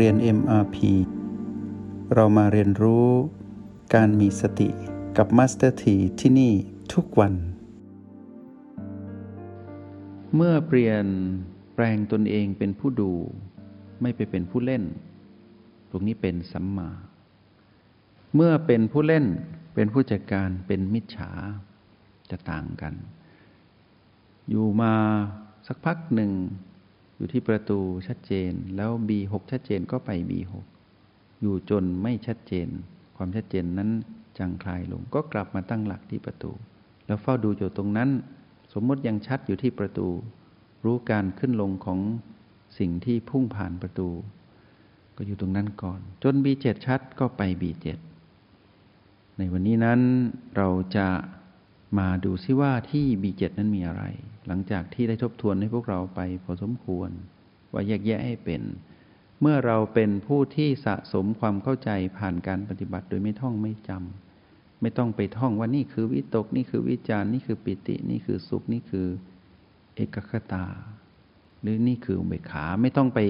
เรียน MRP เรามาเรียนรู้การมีสติกับ Master T ที่ที่นี่ทุกวัน เมื่อเปลี่ยนแปลงตนเองเป็นผู้ดู ไม่ไปเป็นผู้เล่น ตรงนี้เป็นสัมมา เมื่อเป็นผู้เล่นเป็นผู้จัดการเป็นมิจฉาจะต่างกัน อยู่มาสักพักหนึ่ง อยู่ที่ประตูชัดเจน แล้ว B6 ชัดเจนก็ไป B6 อยู่จนไม่ชัดเจน ความชัดเจนนั้นจางคลายลง ก็กลับมาตั้งหลักที่ประตู แล้วเฝ้าดูอยู่ตรงนั้น สมมติยังชัดอยู่ที่ประตู รู้การขึ้นลงของสิ่งที่พุ่งผ่านประตู ก็อยู่ตรงนั้นก่อน จน B7 ชัดก็ไป B7 ในวันนี้นั้นเราจะ มาดูซิว่าที่ B7 นั้นมีอะไร หลังจากที่ได้ทบทวนให้พวกเราไปพอสมควร ว่าแยกแยะให้เป็น เมื่อเราเป็นผู้ที่สะสมความเข้าใจผ่านการปฏิบัติโดยไม่ท่องไม่จำไม่ต้องไปท่องว่านี่คือวิตก นี่คือวิจารนี่คือปิติ นี่คือสุข นี่คือเอกคตา หรือนี่คืออุเบกขาไม่ต้องไป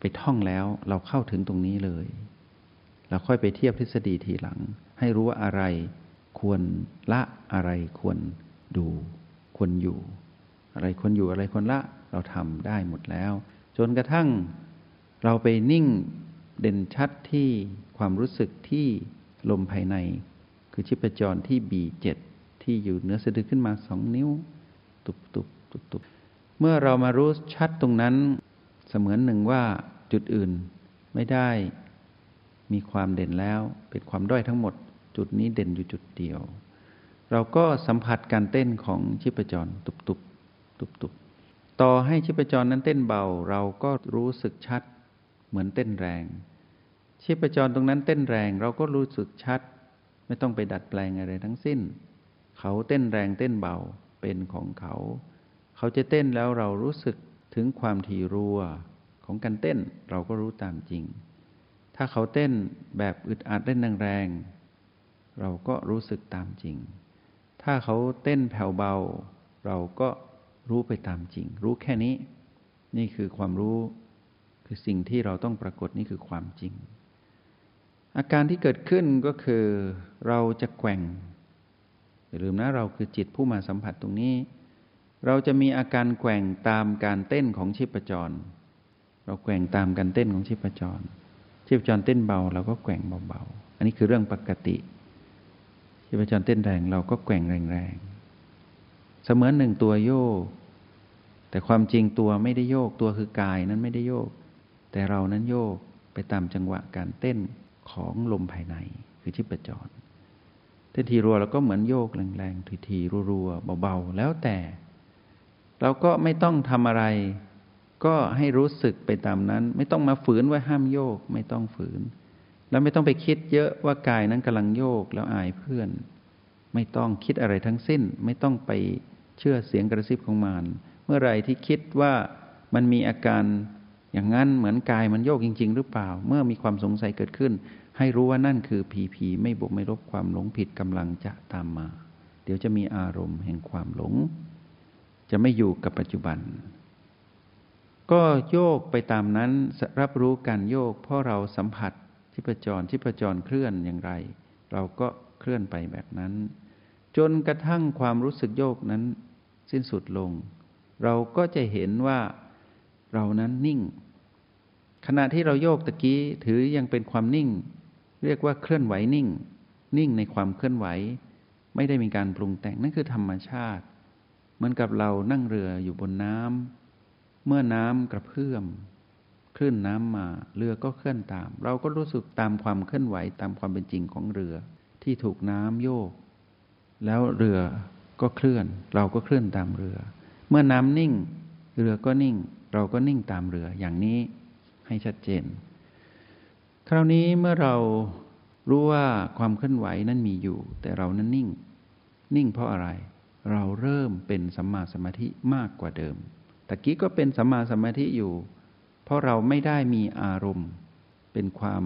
ไปท่องแล้วเราเข้าถึงตรงนี้เลย เราค่อยไปเทียบทฤษฎีทีหลัง ให้รู้ว่าอะไร ควรละอะไรควรดูควรอยู่ อะไรควรอยู่อะไรควรละเราทำได้หมดแล้ว จนกระทั่งเราไปนิ่งเด่นชัดที่ความรู้สึกที่ลมภายใน คือชิปจรที่บีเจ็ดที่อยู่เนื้อสะดือขึ้นมาสองนิ้ว ตุบตุบตุบตุบเมื่อเรามารู้ชัดตรงนั้น เสมือนหนึ่งว่าจุดอื่นไม่ได้ มีความเด่นแล้วเป็นความด้อยทั้งหมด จุดนี้เด่นอยู่จุดเดียว เราก็สัมผัสการเต้นของชีพจรตุบตุบตุบตุบต่อให้ชีพจรนั้นเต้นเบา เราก็รู้สึกชัดเหมือนเต้นแรง ชีพจรตรงนั้นเต้นแรง เราก็รู้สึกชัด ไม่ต้องไปดัดแปลงอะไรทั้งสิ้น เขาเต้นแรงเต้นเบาเป็นของเขา เขาจะเต้นแล้วเรารู้สึกถึงความถี่รัวของการเต้นเราก็รู้ตามจริง ถ้าเขาเต้นแบบอึดอัดเล่นแรง เราก็รู้สึกตามจริง ถ้าเขาเต้นแผ่วเบา เราก็รู้ไปตามจริง รู้แค่นี้ นี่คือความรู้คือสิ่งที่เราต้องปรากฏนี่คือความจริง อาการที่เกิดขึ้นก็คือเราจะแกว่งอย่าลืมนะเราคือจิตผู้มาสัมผัสตรงนี้ เราจะมีอาการแกว่งตามการเต้นของชีพจร เราแกว่งตามการเต้นของชีพจร ชีพจรเต้นเบาเราก็แกว่งเบาๆ อันนี้คือเรื่องปกติ ชีพจรเต้นแรงเราก็แกว่งแรงๆ เสมือนหนึ่งตัวโยก แต่ความจริงตัวไม่ได้โยกตัวคือกายนั้นไม่ได้โยก แต่เรานั้นโยกไปตามจังหวะการเต้นของลมภายในคือชีพจรเต้นทีรัวเราก็เหมือนโยกแรงๆ ทีทีรัวๆเบาๆ แล้วแต่ เราก็ไม่ต้องทำอะไร ก็ให้รู้สึกไปตามนั้น ไม่ต้องมาฝืนว่าห้ามโยก ไม่ต้องฝืน แล้วไม่ต้องไปคิดเยอะว่ากายนั้นกำลังโยกแล้วอายเพื่อน ไม่ต้องคิดอะไรทั้งสิ้น ไม่ต้องไปเชื่อเสียงกระซิบของมารเมื่อไรที่คิดว่ามันมีอาการอย่างนั้นเหมือนกายมันโยกจริง ๆ หรือเปล่า เมื่อมีความสงสัยเกิดขึ้น ให้รู้ว่านั่นคือผีผีไม่บวกไม่ลบความหลงผิดกำลังจะตามมา เดี๋ยวจะมีอารมณ์แห่งความหลง จะไม่อยู่กับปัจจุบัน ก็โยกไปตามนั้นรับรู้การโยกเพราะเราสัมผัส ชีพจรชีพจรเคลื่อนอย่างไร เราก็เคลื่อนไปแบบนั้น จนกระทั่งความรู้สึกโยกนั้น สิ้นสุดลง เราก็จะเห็นว่าเรานั้นนิ่ง ขณะที่เราโยกตะกี้ถือยังเป็นความนิ่ง เรียกว่าเคลื่อนไหวนิ่ง นิ่งในความเคลื่อนไหว ไม่ได้มีการปรุงแต่งนั่นคือธรรมชาติเหมือนกับเรานั่งเรืออยู่บนน้ำเมื่อน้ำกระเพื่อม คลื่นน้ำมาเรือก็เคลื่อนตาม เราก็รู้สึกตามความเคลื่อนไหวตามความเป็นจริงของเรือ ที่ถูกน้ำโยก แล้วเรือก็เคลื่อน เราก็เคลื่อนตามเรือ เมื่อน้ำนิ่ง เรือก็นิ่ง เราก็นิ่งตามเรืออย่างนี้ให้ชัดเจน คราวนี้เมื่อเรารู้ว่าความเคลื่อนไหวนั้นมีอยู่ แต่เรานั้นนิ่ง นิ่งเพราะอะไร เราเริ่มเป็นสัมมาสมาธิมากกว่าเดิมตะกี้ก็เป็นสัมมาสมาธิอยู่ เพราะเราไม่ได้มีอารมณ์ เป็นความ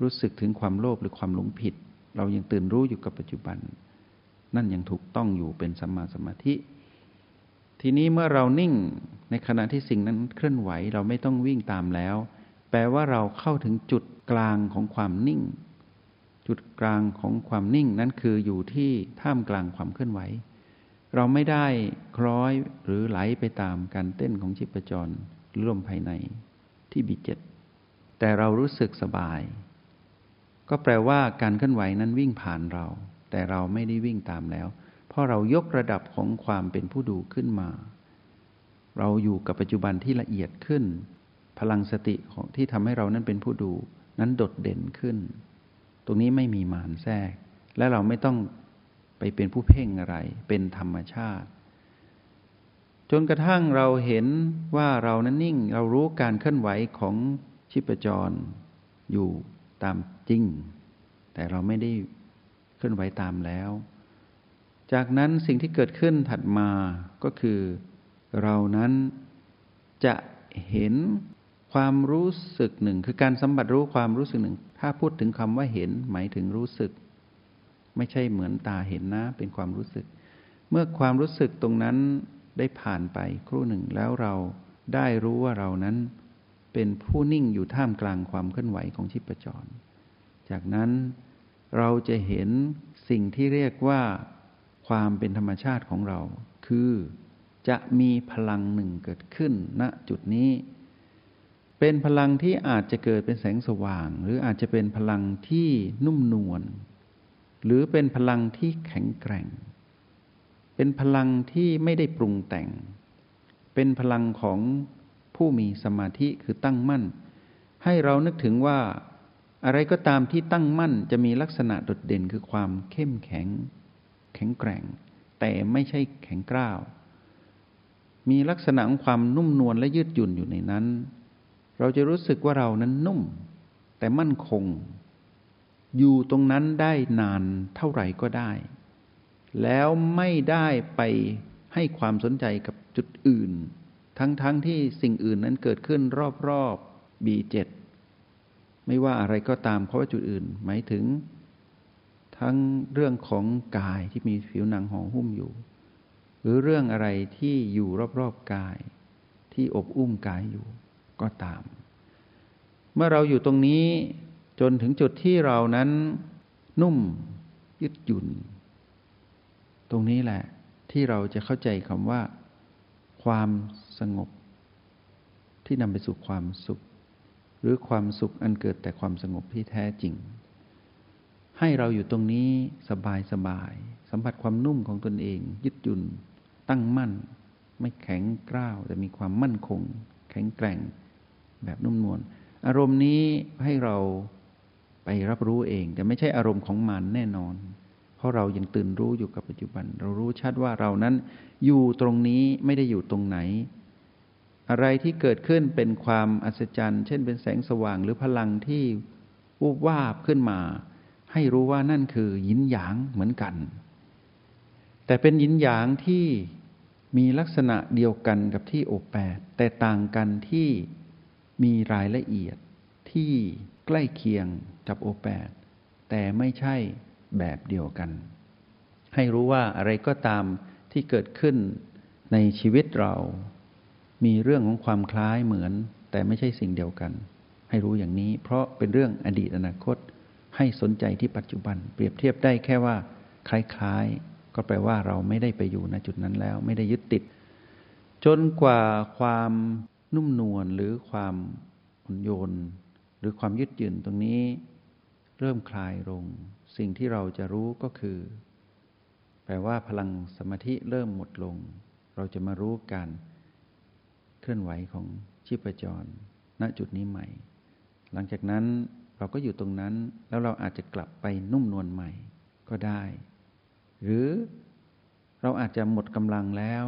รู้สึกถึงความโลภหรือความหลงผิด เรายังตื่นรู้อยู่กับปัจจุบัน นั่นยังถูกต้องอยู่เป็นสัมมาสมาธิ ทีนี้เมื่อเรานิ่งในขณะที่สิ่งนั้นเคลื่อนไหวเราไม่ต้องวิ่งตามแล้ว แปลว่าเราเข้าถึงจุดกลางของความนิ่ง จุดกลางของความนิ่งนั้นคืออยู่ที่ท่ามกลางความเคลื่อนไหว เราไม่ได้คล้อยหรือไหลไปตามการเต้นของชีพจรหรือลมภายใน ที่บีเจ็ดแต่เรารู้สึกสบาย ก็แปลว่าการเคลื่อนไหวนั้นวิ่งผ่านเรา แต่เราไม่ได้วิ่งตามแล้ว เพราะเรายกระดับของความเป็นผู้ดูขึ้นมา เราอยู่กับปัจจุบันที่ละเอียดขึ้น พลังสติของที่ทำให้เรานั้นเป็นผู้ดูนั้นโดดเด่นขึ้น ตรงนี้ไม่มีมารแทรก และเราไม่ต้องไปเป็นผู้เพ่งอะไร เป็นธรรมชาติ จนกระทั่งเราเห็นว่าเรานั้นนิ่ง เรารู้การเคลื่อนไหวของชีพจร อยู่ตามจริง แต่เราไม่ได้เคลื่อนไหวตามแล้ว จากนั้นสิ่งที่เกิดขึ้นถัดมาก็คือ เรานั้นจะเห็นความรู้สึกหนึ่ง คือการสัมผัสรู้ความรู้สึกหนึ่ง ถ้าพูดถึงคำว่าเห็น หมายถึงรู้สึก ไม่ใช่เหมือนตาเห็นนะ เป็นความรู้สึก เมื่อความรู้สึกตรงนั้น ได้ผ่านไปครู่หนึ่งแล้วเราได้รู้ว่าเรานั้นเป็นผู้นิ่งอยู่ท่ามกลางความเคลื่อนไหวของชีพจร จากนั้นเราจะเห็นสิ่งที่เรียกว่าความเป็นธรรมชาติของเรา คือจะมีพลังหนึ่งเกิดขึ้นณจุดนี้ เป็นพลังที่อาจจะเกิดเป็นแสงสว่าง หรืออาจจะเป็นพลังที่นุ่มนวลหรือเป็นพลังที่แข็งแกร่ง เป็นพลังที่ไม่ได้ปรุงแต่ง เป็นพลังของผู้มีสมาธิคือตั้งมั่น ให้เรานึกถึงว่าอะไรก็ตามที่ตั้งมั่นจะมีลักษณะโดดเด่นคือความเข้มแข็ง แข็งแกร่ง แต่ไม่ใช่แข็งกร้าว มีลักษณะของความนุ่มนวลและยืดหยุ่นอยู่ในนั้น เราจะรู้สึกว่าเรานั้นนุ่ม แต่มั่นคง อยู่ตรงนั้นได้นานเท่าไหร่ก็ได้ แล้วไม่ได้ไปให้ความสนใจกับจุดอื่น ทั้งๆทที่สิ่งอื่นนั้นเกิดขึ้นรอบๆ B7 ไม่ว่าอะไรก็ตามเพราะว่าจุดอื่น หมายถึง ทั้งเรื่องของกายที่มีผิวหนังห่อหุ้มอยู่ หรือเรื่องอะไรที่อยู่รอบๆกาย ที่อบอุ้มกายอยู่ก็ตาม เมื่อเราอยู่ตรงนี้จนถึงจุดที่เรานั้นนุ่มยืดหยุ่น ตรงนี้แหละ ที่เราจะเข้าใจคำว่า ความสงบ ที่นำไปสู่ความสุข หรือความสุขอันเกิดแต่ความสงบที่แท้จริง ให้เราอยู่ตรงนี้สบายสบาย สัมผัสความนุ่มของตนเอง ยึดหยุ่น ตั้งมั่น ไม่แข็งกร้าว แต่มีความมั่นคง แข็งแกร่ง แบบนุ่มนวลอารมณ์นี้ให้เราไปรับรู้เอง แต่ไม่ใช่อารมณ์ของมันแน่นอน เพราะเรายังตื่นรู้อยู่กับปัจจุบัน เรารู้ชัดว่าเรานั้นอยู่ตรงนี้ไม่ได้อยู่ตรงไหน อะไรที่เกิดขึ้นเป็นความอัศจรรย์ เช่นเป็นแสงสว่างหรือพลังที่วูบวาบขึ้นมา ให้รู้ว่านั่นคือยินหยางเหมือนกัน แต่เป็นยินหยางที่มีลักษณะเดียวกันกับที่โอแปดแต่ต่างกันที่มีรายละเอียดที่ใกล้เคียงกับโอแปดแต่ไม่ใช่ แบบเดียวกัน ให้รู้ว่าอะไรก็ตามที่เกิดขึ้นในชีวิตเรา มีเรื่องของความคล้ายเหมือน แต่ไม่ใช่สิ่งเดียวกัน ให้รู้อย่างนี้ เพราะเป็นเรื่องอดีตอนาคต ให้สนใจที่ปัจจุบัน เปรียบเทียบได้แค่ว่า คล้ายๆ ก็แปลว่าเราไม่ได้ไปอยู่ณจุดนั้นแล้ว ไม่ได้ยึดติด จนกว่าความนุ่มนวลหรือความอ่อนโยน หรือความยึดหยืนตรงนี้ เริ่มคลายลง สิ่งที่เราจะรู้ก็คือ แปลว่าพลังสมาธิเริ่มหมดลง เราจะมารู้การเคลื่อนไหวของชีพจร ณจุดนี้ใหม่ หลังจากนั้นเราก็อยู่ตรงนั้นแล้วเราอาจจะกลับไปนุ่มนวลใหม่ก็ได้ หรือเราอาจจะหมดกำลังแล้ว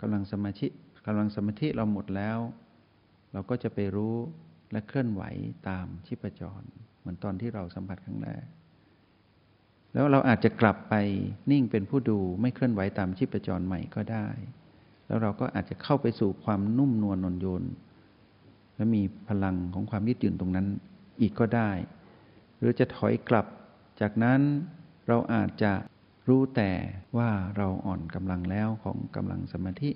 กำลังสมาธิกำลังสมาธิเราหมดแล้ว เราก็จะไปรู้และเคลื่อนไหวตามชีพจร เหมือนตอนที่เราสัมผัสครั้งแรก แล้วเราอาจจะกลับไปนิ่งเป็นผู้ดูไม่เคลื่อนไหวตามชีพจรใหม่ก็ได้ แล้วเราก็อาจจะเข้าไปสู่ความนุ่มนวลนนโยน และมีพลังของความยืดหยุ่นตรงนั้นอีกก็ได้ หรือจะถอยกลับ จากนั้นเราอาจจะรู้แต่ว่าเราอ่อนกำลังแล้วของกำลังสมาธิ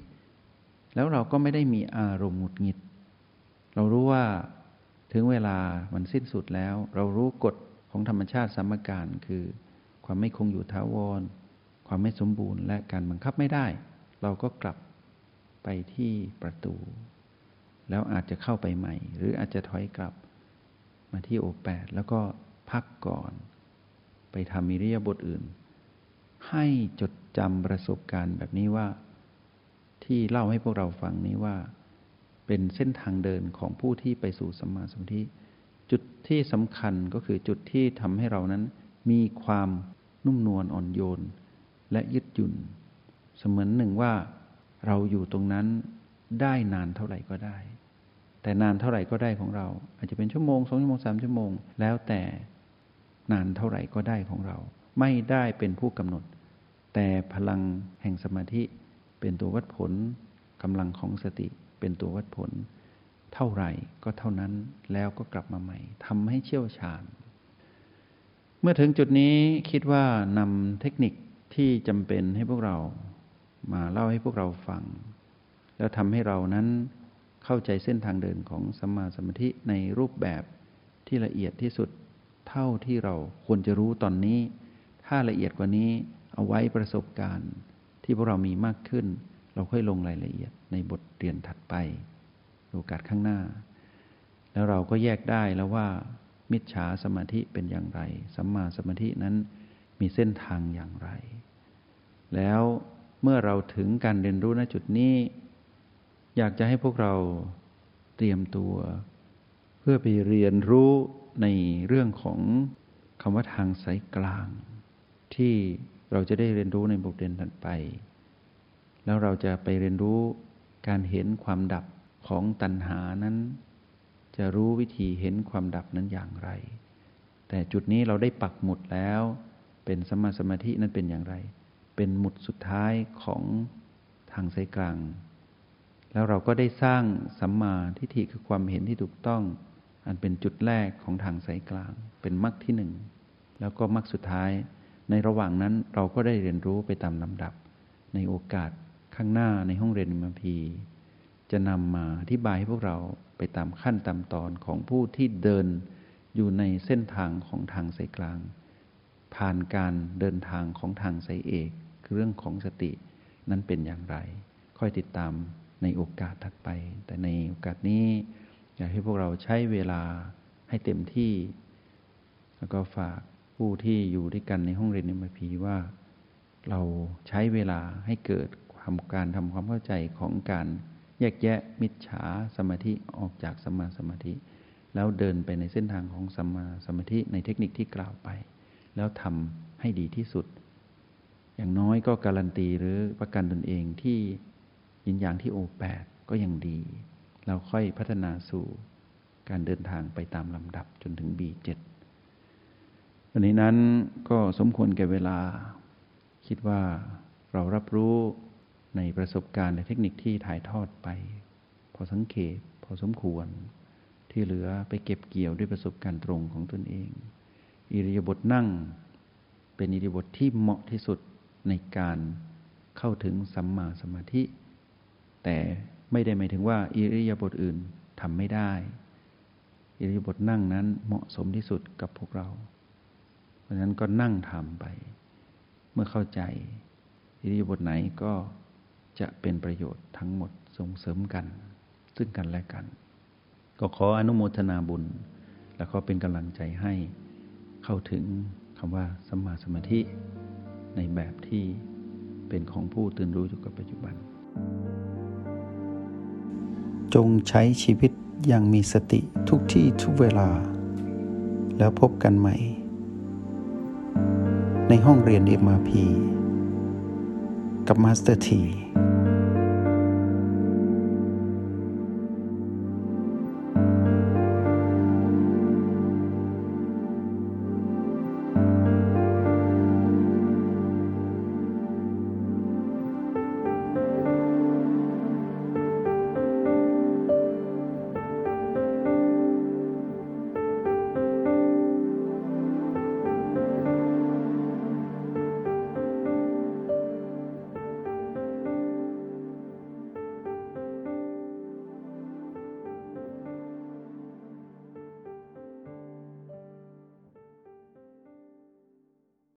แล้วเราก็ไม่ได้มีอารมณ์หงุดหงิด เรารู้ว่าถึงเวลามันสิ้นสุดแล้ว เรารู้กฎของธรรมชาติสมการคือ ความไม่คงอยู่ท้าวร ความไม่สมบูรณ์และการบังคับไม่ได้ เราก็กลับไปที่ประตู แล้วอาจจะเข้าไปใหม่ หรืออาจจะถอยกลับมาที่โอแปดแล้วก็พักก่อน ไปทำมิริยบทอื่น ให้จดจำประสบการณ์แบบนี้ว่า ที่เล่าให้พวกเราฟังนี้ว่า เป็นเส้นทางเดินของผู้ที่ไปสู่สัมมาสมาธิจุดที่สำคัญก็คือจุดที่ทำให้เรานั้นมีความ นุ่มนวลอ่อนโยน และยืดหยุ่น เสมือนหนึ่งว่าเราอยู่ตรงนั้นได้นานเท่าไหร่ก็ได้ แต่นานเท่าไหร่ก็ได้ของเรา อาจจะเป็นชั่วโมงสองชั่วโมงสามชั่วโมง แล้วแต่นานเท่าไหร่ก็ได้ของเรา ไม่ได้เป็นผู้กำหนด แต่พลังแห่งสมาธิเป็นตัววัดผลกำลังของสติเป็นตัววัดผล เท่าไหร่ก็เท่านั้นแล้วก็กลับมาใหม่ทำให้เชี่ยวชาญ มื่อถึงจุดนี้คิดว่านำเทคนิคที่จำเป็นให้พวกเรามาเล่าให้พวกเราฟัง แล้วทำให้เรานั้นเข้าใจเส้นทางเดินของสัมมาสมาธิในรูปแบบที่ละเอียดที่สุดเท่าที่เราควรจะรู้ตอนนี้ ถ้าละเอียดกว่านี้เอาไว้ประสบการณ์ ที่พวกเรามีมากขึ้น เราค่อยลงรายละเอียดในบทเรียนถัดไป โอกาสข้างหน้า แล้วเราก็แยกได้แล้วว่า มิจฉาสมาธิเป็นอย่างไร สัมมาสมาธินั้นมีเส้นทางอย่างไร แล้วเมื่อเราถึงการเรียนรู้ณจุดนี้ อยากจะให้พวกเราเตรียมตัว เพื่อไปเรียนรู้ในเรื่องของคำว่าทางสายกลาง ที่เราจะได้เรียนรู้ในบทเรียนถัดไป แล้วเราจะไปเรียนรู้การเห็นความดับของตัณหานั้น จะรู้วิธีเห็นความดับนั้นอย่างไร แต่จุดนี้เราได้ปักหมุดแล้ว เป็นสมาสมาธินั้นเป็นอย่างไร เป็นหมุดสุดท้ายของทางสายกลาง แล้วเราก็ได้สร้างสัมมาทิฏฐิคือความเห็นที่ถูกต้อง อันเป็นจุดแรกของทางสายกลาง เป็นมรรคที่หนึ่งแล้วก็มรรคสุดท้าย ในระหว่างนั้นเราก็ได้เรียนรู้ไปตามลำดับ ในโอกาสข้างหน้าในห้องเรียนมพีจะนำมาอธิบายให้พวกเรา ไปตามขั้นตามตอนของผู้ที่เดินอยู่ในเส้นทางของทางสายกลาง ผ่านการเดินทางของทางสายเอกคือเรื่องของสตินั้นเป็นอย่างไร ค่อยติดตามในโอกาสถัดไป แต่ในโอกาสนี้ อยากให้พวกเราใช้เวลาให้เต็มที่ แล้วก็ฝากผู้ที่อยู่ด้วยกันในห้องเรียนในมพีว่า เราใช้เวลาให้เกิดความการทำความเข้าใจของการ แยกแยะมิจฉาสมาธิออกจากสมาสมาธิ แล้วเดินไปในเส้นทางของสมาสมาธิในเทคนิคที่กล่าวไป แล้วทำให้ดีที่สุด อย่างน้อยก็การันตีหรือประกันตนเองที่ยินอย่างที่โอแปดก็ยังดี เราค่อยพัฒนาสู่การเดินทางไปตามลำดับจนถึง B7 วันนี้นั้นก็สมควรแก่เวลา คิดว่าเรารับรู้ ในประสบการณ์ในเทคนิคที่ถ่ายทอดไป พอสังเกตพอสมควร ที่เหลือไปเก็บเกี่ยวด้วยประสบการณ์ตรงของตนเอง อิริยาบถนั่ง เป็นอิริยาบถทที่เหมาะที่สุดในการเข้าถึงสัมมาสมาธิ แต่ไม่ได้หมายถึงว่าอิริยาบถอื่นทำไม่ได้ อิริยาบถนั่งนั้นเหมาะสมที่สุดกับพวกเรา เพราะฉะนั้นก็นั่งทำไป เมื่อเข้าใจ อิริยาบถไหนก็ จะเป็นประโยชน์ทั้งหมดส่งเสริมกัน ซึ่งกันและกัน ก็ขออนุโมทนาบุญ และขอเป็นกำลังใจให้เข้าถึงคำว่าสมาสมาธิ ในแบบที่เป็นของผู้ตื่นรู้อยู่กับปัจจุบัน จงใช้ชีวิตอย่างมีสติทุกที่ทุกเวลา แล้วพบกันใหม่ ในห้องเรียน MRP กับมาสเตอร์ที